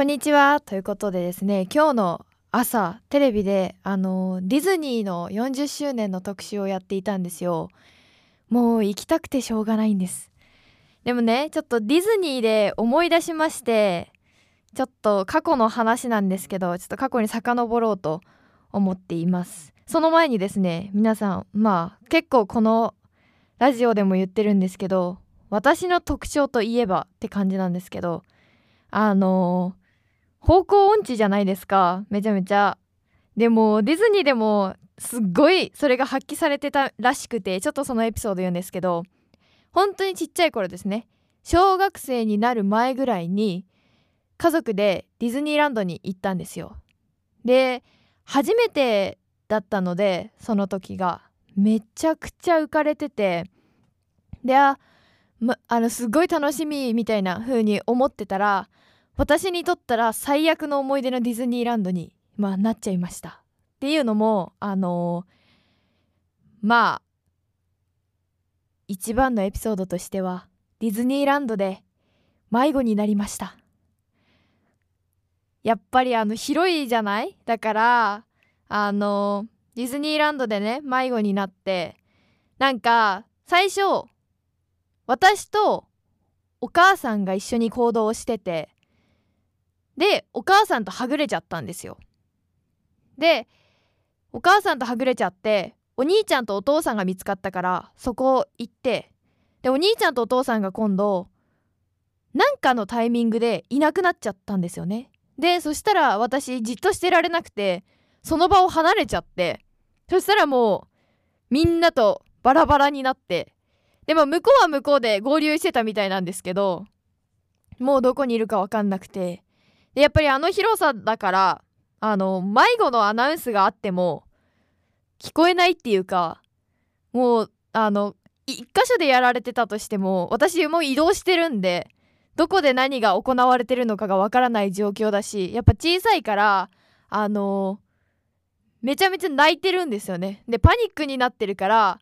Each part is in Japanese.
こんにちは。ということでですね今日の朝テレビであのディズニーの40周年の特集をやっていたんですよ。もう行きたくてしょうがないんです。でもねちょっとディズニーで思い出しましてちょっと過去の話なんですけどちょっと過去に遡ろうと思っています。その前にですね皆さんまあ結構このラジオでも言ってるんですけど私の特徴といえばって感じなんですけどあの方向音痴じゃないですか。めちゃめちゃ。でもディズニーでもすっごいそれが発揮されてたらしくてちょっとそのエピソード言うんですけど本当にちっちゃい頃ですね。小学生になる前ぐらいに家族でディズニーランドに行ったんですよ。で初めてだったのでその時が。めちゃくちゃ浮かれててであ,、ま、あのすごい楽しみみたいな風に思ってたら私にとったら最悪の思い出のディズニーランドに、まあ、なっちゃいました。っていうのもあのー、まあ一番のエピソードとしてはディズニーランドで迷子になりました。やっぱりあの広いじゃない？だからあのディズニーランドでね迷子になってなんか最初私とお母さんが一緒に行動をしててでお母さんとはぐれちゃったんですよ。でお母さんとはぐれちゃってお兄ちゃんとお父さんが見つかったからそこ行ってでお兄ちゃんとお父さんが今度なんかのタイミングでいなくなっちゃったんですよね。でそしたら私じっとしてられなくてその場を離れちゃってそしたらもうみんなとバラバラになってでも向こうは向こうで合流してたみたいなんですけどもうどこにいるか分かんなくてやっぱりあの広さだからあの迷子のアナウンスがあっても聞こえないっていうかもうあの一箇所でやられてたとしても私もう移動してるんでどこで何が行われてるのかがわからない状況だしやっぱ小さいからあのめちゃめちゃ泣いてるんですよね。でパニックになってるから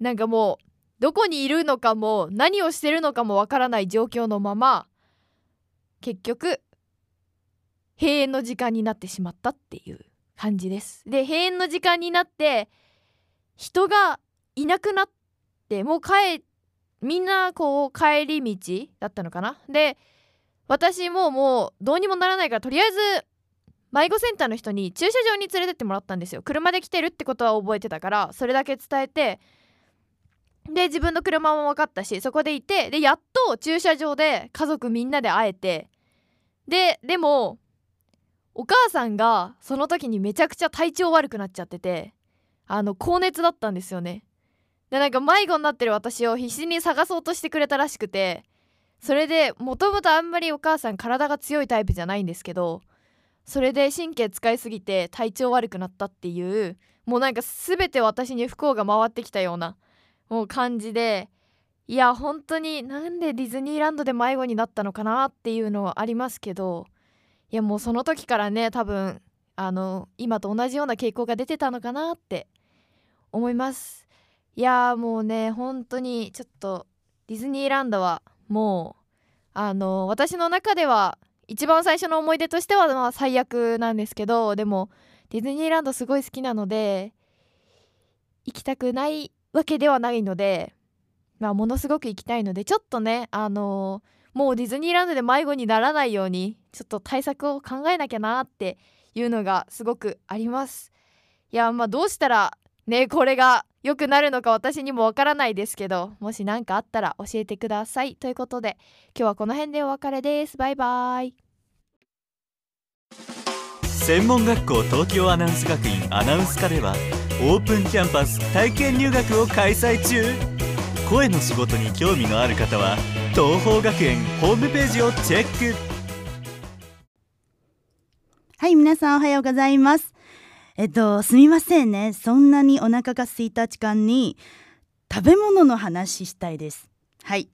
なんかもうどこにいるのかも何をしてるのかもわからない状況のまま結局閉園の時間になってしまったっていう感じです。で閉園の時間になって人がいなくなってもう帰みんなこう帰り道だったのかな。で私ももうどうにもならないからとりあえず迷子センターの人に駐車場に連れてってもらったんですよ。車で来てるってことは覚えてたからそれだけ伝えてで自分の車も分かったしそこでいてでやっと駐車場で家族みんなで会えてででもお母さんがその時にめちゃくちゃ体調悪くなっちゃっててあの高熱だったんですよね。でなんか迷子になってる私を必死に探そうとしてくれたらしくてそれでもともとあんまりお母さん体が強いタイプじゃないんですけどそれで神経使いすぎて体調悪くなったっていうもうなんか全て私に不幸が回ってきたようなもう感じでいや本当になんでディズニーランドで迷子になったのかなっていうのはありますけどいやもうその時からね多分あの今と同じような傾向が出てたのかなって思います。いやもうね本当にちょっとディズニーランドはもうあの私の中では一番最初の思い出としてはまあ最悪なんですけどでもディズニーランドすごい好きなので行きたくないわけではないので、まあ、ものすごく行きたいのでちょっとねあのー、もうディズニーランドで迷子にならないようにちょっと対策を考えなきゃなっていうのがすごくあります。いやまあどうしたらねこれが良くなるのか私にもわからないですけどもし何かあったら教えてください。ということで今日はこの辺でお別れです。バイバイ。専門学校東京アナウンス学院アナウンス科ではオープンキャンパス体験入学を開催中。声の仕事に興味のある方は東邦学園ホームページをチェック。はい皆さんおはようございます。えっとすみませんね。そんなにお腹が空いた時間に食べ物の話したいです。はい。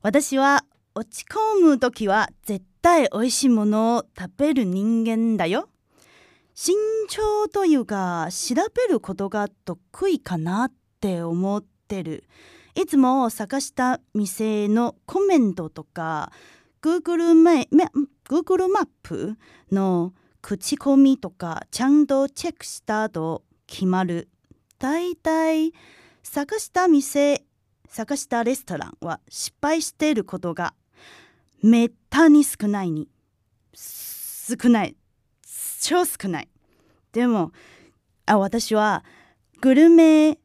私は落ち込む時は絶対美味しいものを食べる人間だよ。慎重というか調べることが得意かなって思ってる。いつも探した店のコメントとか Google マググマップの口コミとかちゃんとチェックした後決まる。だいたい探した店探したレストランは失敗していることがめったに少ないに少ない。超少ない。でもあ私はグルメ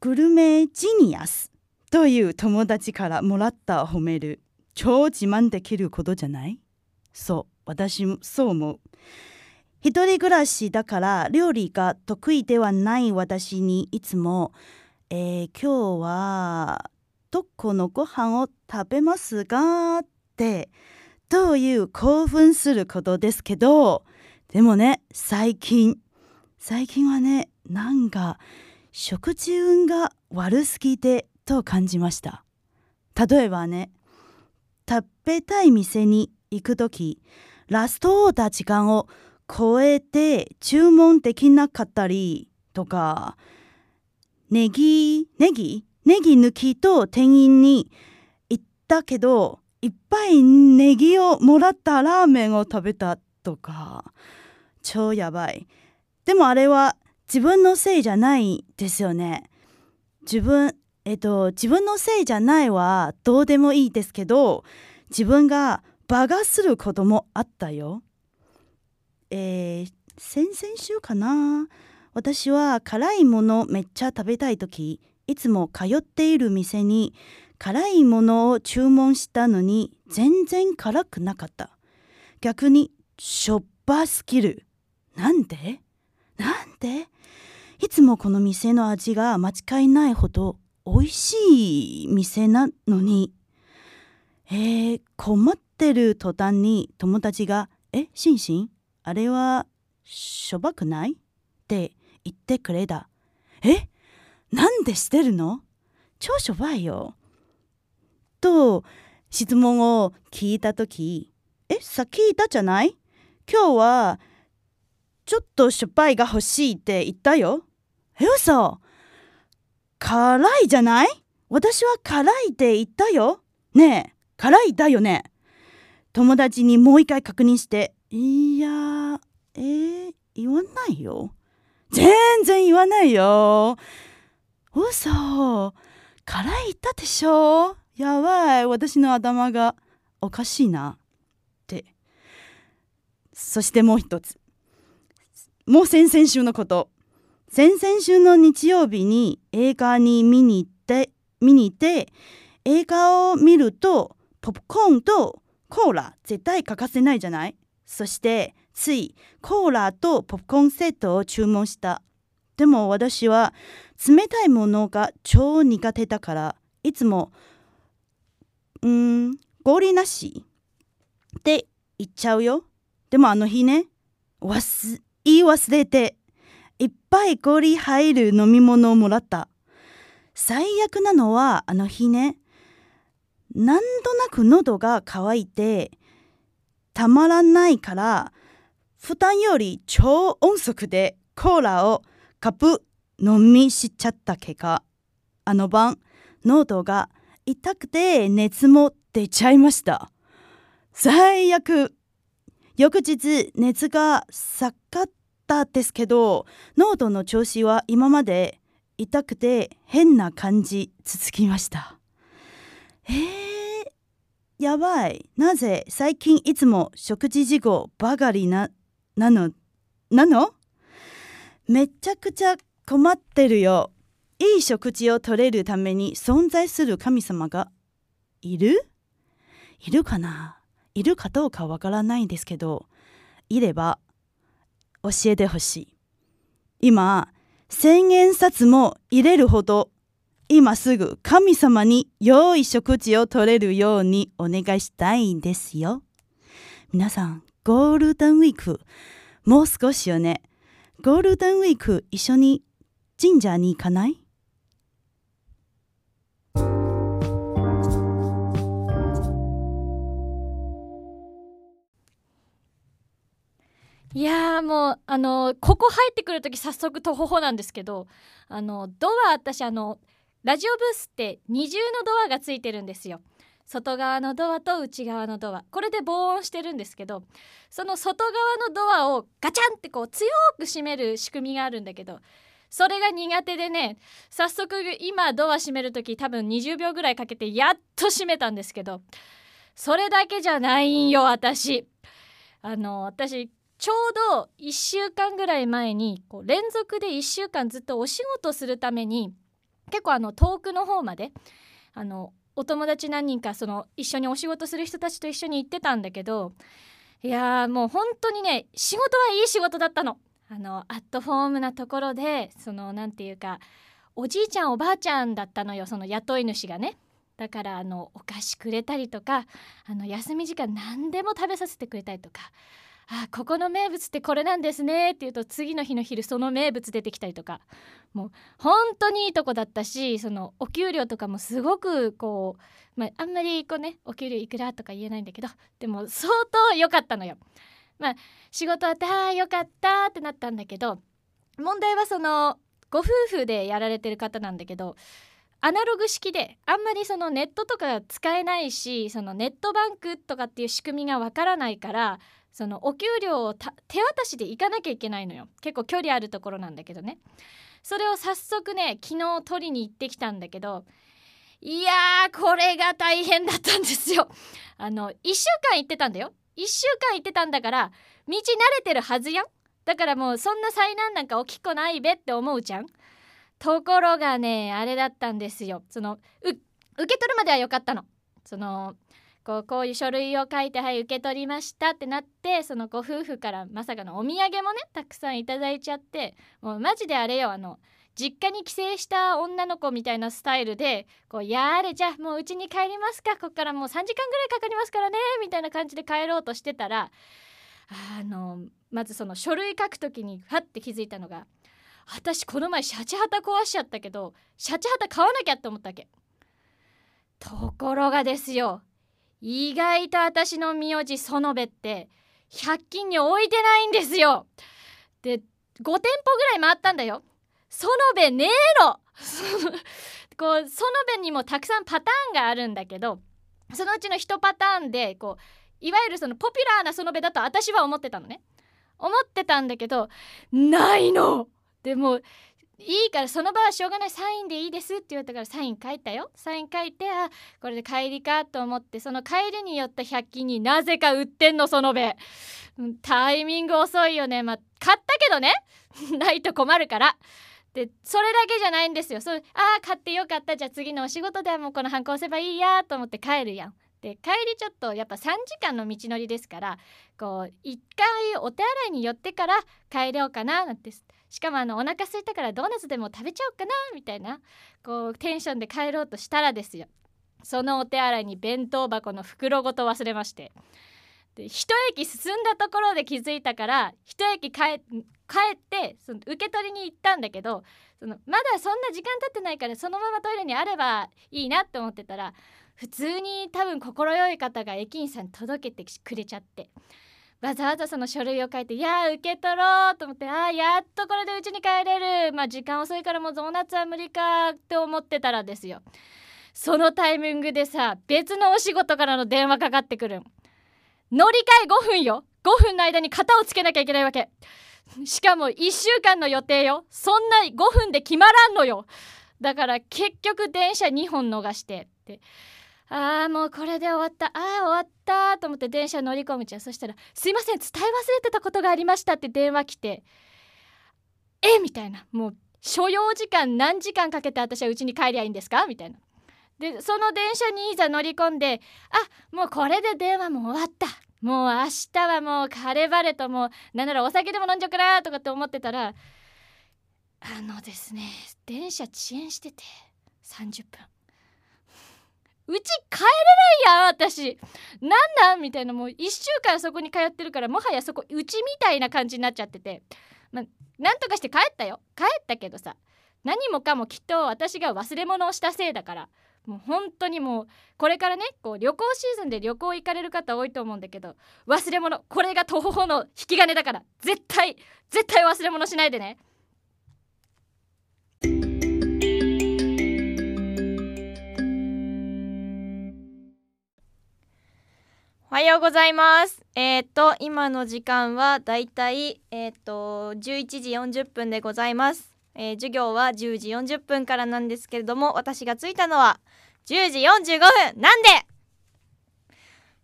グルメジニアスという友達からもらった褒める超自慢できることじゃない？そう私もそう思う。一人暮らしだから料理が得意ではない私にいつも、えー、今日はどこのご飯を食べますかってという興奮することですけどでもね最近最近はねなんか食事運が悪すぎてと感じました。例えばね食べたい店に行く時ラストオーダー時間を超えて注文できなかったりとかネギネギネギ抜きと店員に言ったけどいっぱいネギをもらったラーメンを食べたとか。超やばい。でもあれは自分のせいじゃないですよね。自分えっと自分のせいじゃないはどうでもいいですけど自分がバガすることもあったよ。えー、先々週かな。私は辛いものめっちゃ食べたい時いつも通っている店に辛いものを注文したのに全然辛くなかった。逆にしょっぱすぎる。なんで？なんで？いつもこの店の味が間違いないほど美味しい店なのに。えー、困ってる途端に友達が「えシンシンあれはしょばくない?」って言ってくれた。え？なんでしてるの？超しょばいよ。と質問を聞いた時「えさっき言ったじゃない？今日はちょっとしょっぱいが欲しいって言ったよ。え嘘？辛いじゃない？私は辛いって言ったよ。ねえ辛いだよね？友達にもう一回確認して「いやえー、言わないよ。全然言わないよ。嘘？辛い言ったでしょ？やばい私の頭がおかしいなって。そしてもう一つ。もう先々週のこと。先々週の日曜日に映画に見に行って見に行って映画を見るとポップコーンとコーラ絶対欠かせないじゃない？そしてついコーラとポップコーンセットを注文した。でも私は冷たいものが超苦手だからいつもうーん氷なし。って言っちゃうよ。でもあの日ね忘言い忘れていっぱい氷入る飲み物をもらった。最悪なのはあの日ねなんとなく喉が渇いてたまらないから負担より超音速でコーラをカップ飲みしちゃった結果あの晩喉が痛くて熱も出ちゃいました。最悪。翌日熱が下がったですけど喉の調子は今まで痛くて変な感じ続きました。えー、やばい。なぜ最近いつも食事事故ばかりななのなの？めちゃくちゃ困ってるよ。いい食事を取れるために存在する神様がいる？いるかな？いるかどうかわからないんですけどいれば教えてほしい。今千円札も入れるほど今すぐ神様に良い食事を取れるようにお願いしたいんですよ。皆さんゴールデンウィークもう少しよね。ゴールデンウィーク一緒に神社に行かない？いやもうあのここ入ってくる時早速とほほなんですけどあのドア私あのラジオブースって二重のドアがついてるんですよ。外側のドアと内側のドア。これで防音してるんですけどその外側のドアをガチャンってこう強く閉める仕組みがあるんだけどそれが苦手でね早速今ドア閉める時多分20秒ぐらいかけてやっと閉めたんですけどそれだけじゃないんよ私。あの私ちょうど1週間ぐらい前にこう連続で1週間ずっとお仕事するために結構あの遠くの方まであのお友達何人かその一緒にお仕事する人たちと一緒に行ってたんだけどいやーもう本当にね仕事はいい仕事だったの。あのアットホームなところでその何て言うかおじいちゃんおばあちゃんだったのよその雇い主がね。だからあのお菓子くれたりとかあの休み時間何でも食べさせてくれたりとかあここの名物ってこれなんですねって言うと次の日の昼その名物出てきたりとかもう本当にいいとこだったしそのお給料とかもすごくこう、まあ、あんまりこうねお給料いくらとか言えないんだけどでも相当良かったのよ。まあ仕事あってああよかったってなったんだけど問題はそのご夫婦でやられてる方なんだけどアナログ式であんまりそのネットとか使えないしそのネットバンクとかっていう仕組みがわからないからそのお給料を手渡しで行かなきゃいけないのよ。結構距離あるところなんだけどね。それを早速ね昨日取りに行ってきたんだけどいやーこれが大変だったんですよ。あの1週間行ってたんだよ。1週間行ってたんだから道慣れてるはずやんだからもうそんな災難なんか起きっこないべって思うじゃん。ところがねあれだったんですよ。その受け取るまでは良かったの。そのこうこういう書類を書いてはい受け取りましたってなってそのご夫婦からまさかのお土産もねたくさんいただいちゃってもうマジであれよあの実家に帰省した女の子みたいなスタイルでこうやれじゃあもううちに帰りますかこっからもう3時間ぐらいかかりますからねみたいな感じで帰ろうとしてたらあのまずその書類書く時にファッて気づいたのが私この前シャチハタ壊しちゃったけどシャチハタ買わなきゃって思ったわけ。ところがですよ意外と私の名字園部って100均に置いてないんですよ。で5店舗ぐらい回ったんだよ。園部ねえの。こう園部にもたくさんパターンがあるんだけどそのうちの1パターンでこういわゆるそのポピュラーな園部だと私は思ってたのね。思ってたんだけどないの。でもいいからその場はしょうがない。サインでいいですって言われたからサイン書いたよ。サイン書いてあこれで帰りかと思ってその帰りに寄った100均になぜか売ってんのそのべ。タイミング遅いよね。まあ買ったけどね。ないと困るから。でそれだけじゃないんですよ。そああ買ってよかった。じゃあ次のお仕事ではもうこのハンコ押せばいいやと思って帰るやん。で帰りちょっとやっぱ3時間の道のりですからこう一回お手洗いに寄ってから帰ろうかななんてしかもあのお腹空いたからドーナツでも食べちゃおうかなみたいなこうテンションで帰ろうとしたらですよ。そのお手洗いに弁当箱の袋ごと忘れまして。で一駅進んだところで気づいたから一駅帰ってその受け取りに行ったんだけどそのまだそんな時間経ってないからそのままトイレにあればいいなって思ってたら普通に多分快い方が駅員さん届けてくれちゃって。わざわざその書類を書いて「いや受け取ろう」と思って「あやっとこれで家に帰れる。まあ時間遅いからもうドーナツは無理か」って思ってたらですよ。そのタイミングでさ別のお仕事からの電話かかってくる。乗り換え5分よ。5分の間に型をつけなきゃいけないわけ。しかも1週間の予定よ。そんな5分で決まらんのよ。だから結局電車2本逃してって。あーもうこれで終わった。あー終わった。たと思って電車乗り込むじゃん。そしたら「すいません伝え忘れてたことがありました」って電話来て「えみたいな。もう所要時間何時間かけて私は家に帰りゃいいんですか？みたいな。でその電車にいざ乗り込んであもうこれで電話も終わった。もう明日はもう晴れ晴れともうなんならお酒でも飲んじゃおうかなとかって思ってたらあのですね電車遅延してて30分。うち帰れないや私。なんなんみたいなもう1週間そこに通ってるからもはやそこうちみたいな感じになっちゃってて。まなんとかして帰ったよ。帰ったけどさ何もかもきっと私が忘れ物をしたせいだから。もう本当にもうこれからねこう旅行シーズンで旅行行かれる方多いと思うんだけど忘れ物これが徒歩の引き金だから。絶対絶対忘れ物しないでね。おはようございます。えっ、と今の時間はだいたいえっ、と11時40分でございます。えー授業は10時40分からなんですけれども、私が着いたのは10時45分なんで。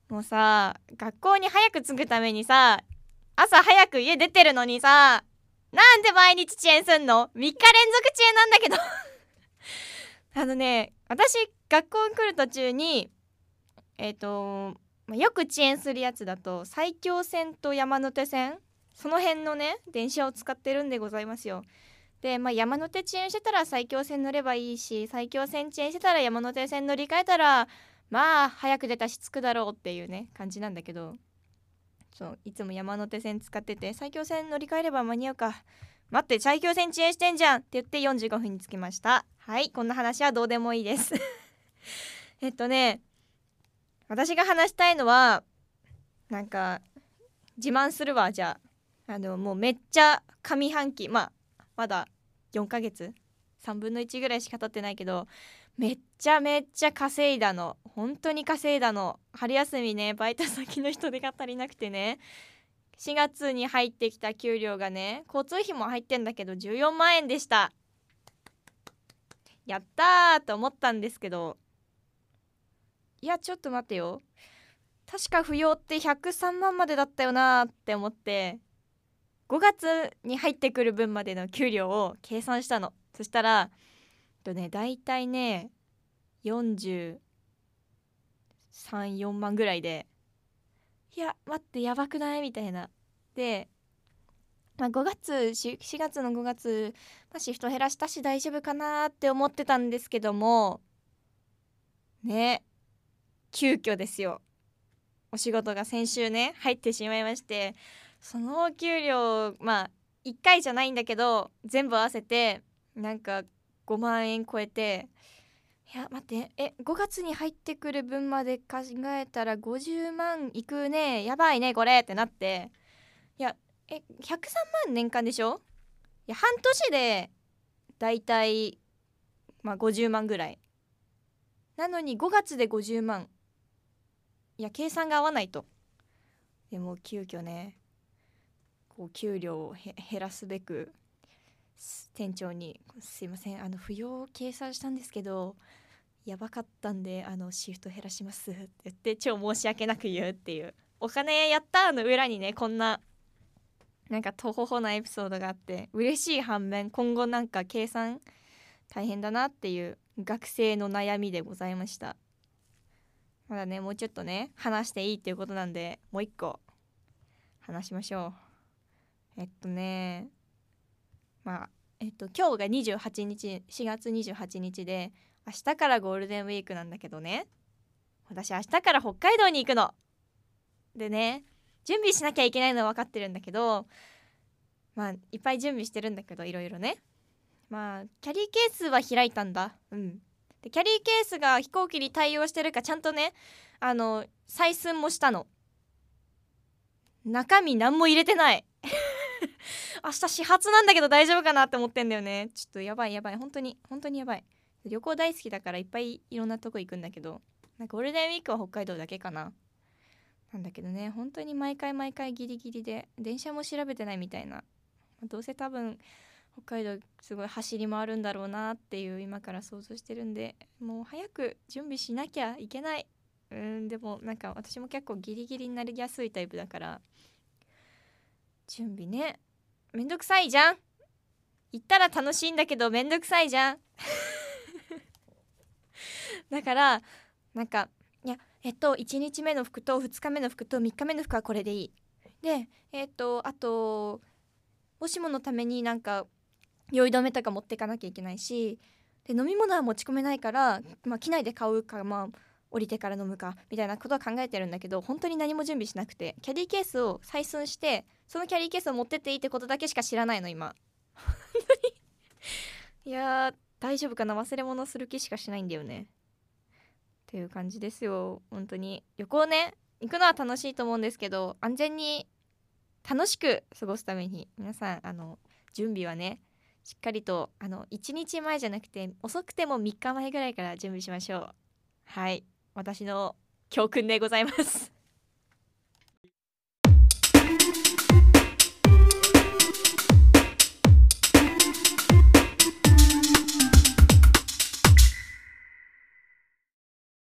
もうさ、学校に早く着くためにさ、朝早く家出てるのにさ、なんで毎日遅延すんの ?3 日連続遅延なんだけど。あのね、私学校に来る途中にえっ、とまあよく遅延するやつだと埼京線と山手線その辺のね電車を使ってるんでございますよ。で、まあ、山手遅延してたら埼京線乗ればいいし埼京線遅延してたら山手線乗り換えたらまあ早く出たし着くだろうっていうね感じなんだけど。そういつも山手線使ってて埼京線乗り換えれば間に合うか。待って埼京線遅延してんじゃんって言って45分に着きました。はいこんな話はどうでもいいです。えっとね私が話したいのはなんか自慢するわじゃあ。あのもうめっちゃ上半期まあまだ4ヶ月3分の1ぐらいしか経ってないけどめっちゃめっちゃ稼いだの。本当に稼いだの。春休みねバイト先の人手が足りなくてね。4月に入ってきた給料がね交通費も入ってんだけど14万円でした。やったーと思ったんですけどいやちょっと待ってよ。確か扶養って103万までだったよなって思って5月に入ってくる分までの給料を計算したの。そしたらえっとね大体ね434万ぐらいでいや待ってやばくない？みたいな。で、まあ、5月し4月の5月、まあ、シフト減らしたし大丈夫かなって思ってたんですけどもね急遽ですよ。お仕事が先週ね入ってしまいましてそのお給料まあ1回じゃないんだけど全部合わせてなんか5万円超えていや待ってえ5月に入ってくる分まで考えたら50万いくねやばいねこれってなっていやえ103万年間でしょ？いや半年でだいたいまあ50万ぐらい。なのに5月で50万。いや計算が合わないと。でも急遽ねこう給料を減らすべく店長に「すいませんあの扶養を計算したんですけどやばかったんであのシフト減らします」って言って超申し訳なく言うっていう。お金やったーの裏にねこんななんかとほほなエピソードがあって嬉しい反面今後なんか計算大変だなっていう学生の悩みでございました。まだねもうちょっとね話していいっていうことなんでもう一個話しましょう。えっとねまあえっと今日が28日4月28日で明日からゴールデンウィークなんだけどね。私明日から北海道に行くの。でね準備しなきゃいけないのは分かってるんだけどまあいっぱい準備してるんだけどいろいろね。まあキャリーケースは開いたんだ。うん。でキャリーケースが飛行機に対応してるかちゃんとねあの採寸もしたの。中身何も入れてない。明日始発なんだけど大丈夫かなって思ってんだよね。ちょっとやばいやばい。本当に本当にやばい。旅行大好きだからいっぱいいろんなとこ行くんだけどなんかゴールデンウィークは北海道だけかな。なんだけどね本当に毎回毎回ギリギリで電車も調べてないみたいな。どうせ多分北海道すごい走り回るんだろうなっていう今から想像してるんでもう早く準備しなきゃいけない。うんでもなんか私も結構ギリギリになりやすいタイプだから。準備ね。めんどくさいじゃん。行ったら楽しいんだけどめんどくさいじゃん。だからなんかいやえっと1日目の服と2日目の服と3日目の服はこれでいい。でえっとあともしものためになんか酔い止めとか持っていかなきゃいけないしで飲み物は持ち込めないから、まあ、機内で買うかまあ降りてから飲むかみたいなことは考えてるんだけど本当に何も準備しなくてキャリーケースを採寸してそのキャリーケースを持ってっていいってことだけしか知らないの今。いや大丈夫かな？忘れ物する気しかしないんだよね。っていう感じですよ。本当に。旅行ね行くのは楽しいと思うんですけど安全に楽しく過ごすために皆さんあの準備はねしっかりとあの1日前じゃなくて遅くても3日前ぐらいから準備しましょう。はい。私の教訓でございます。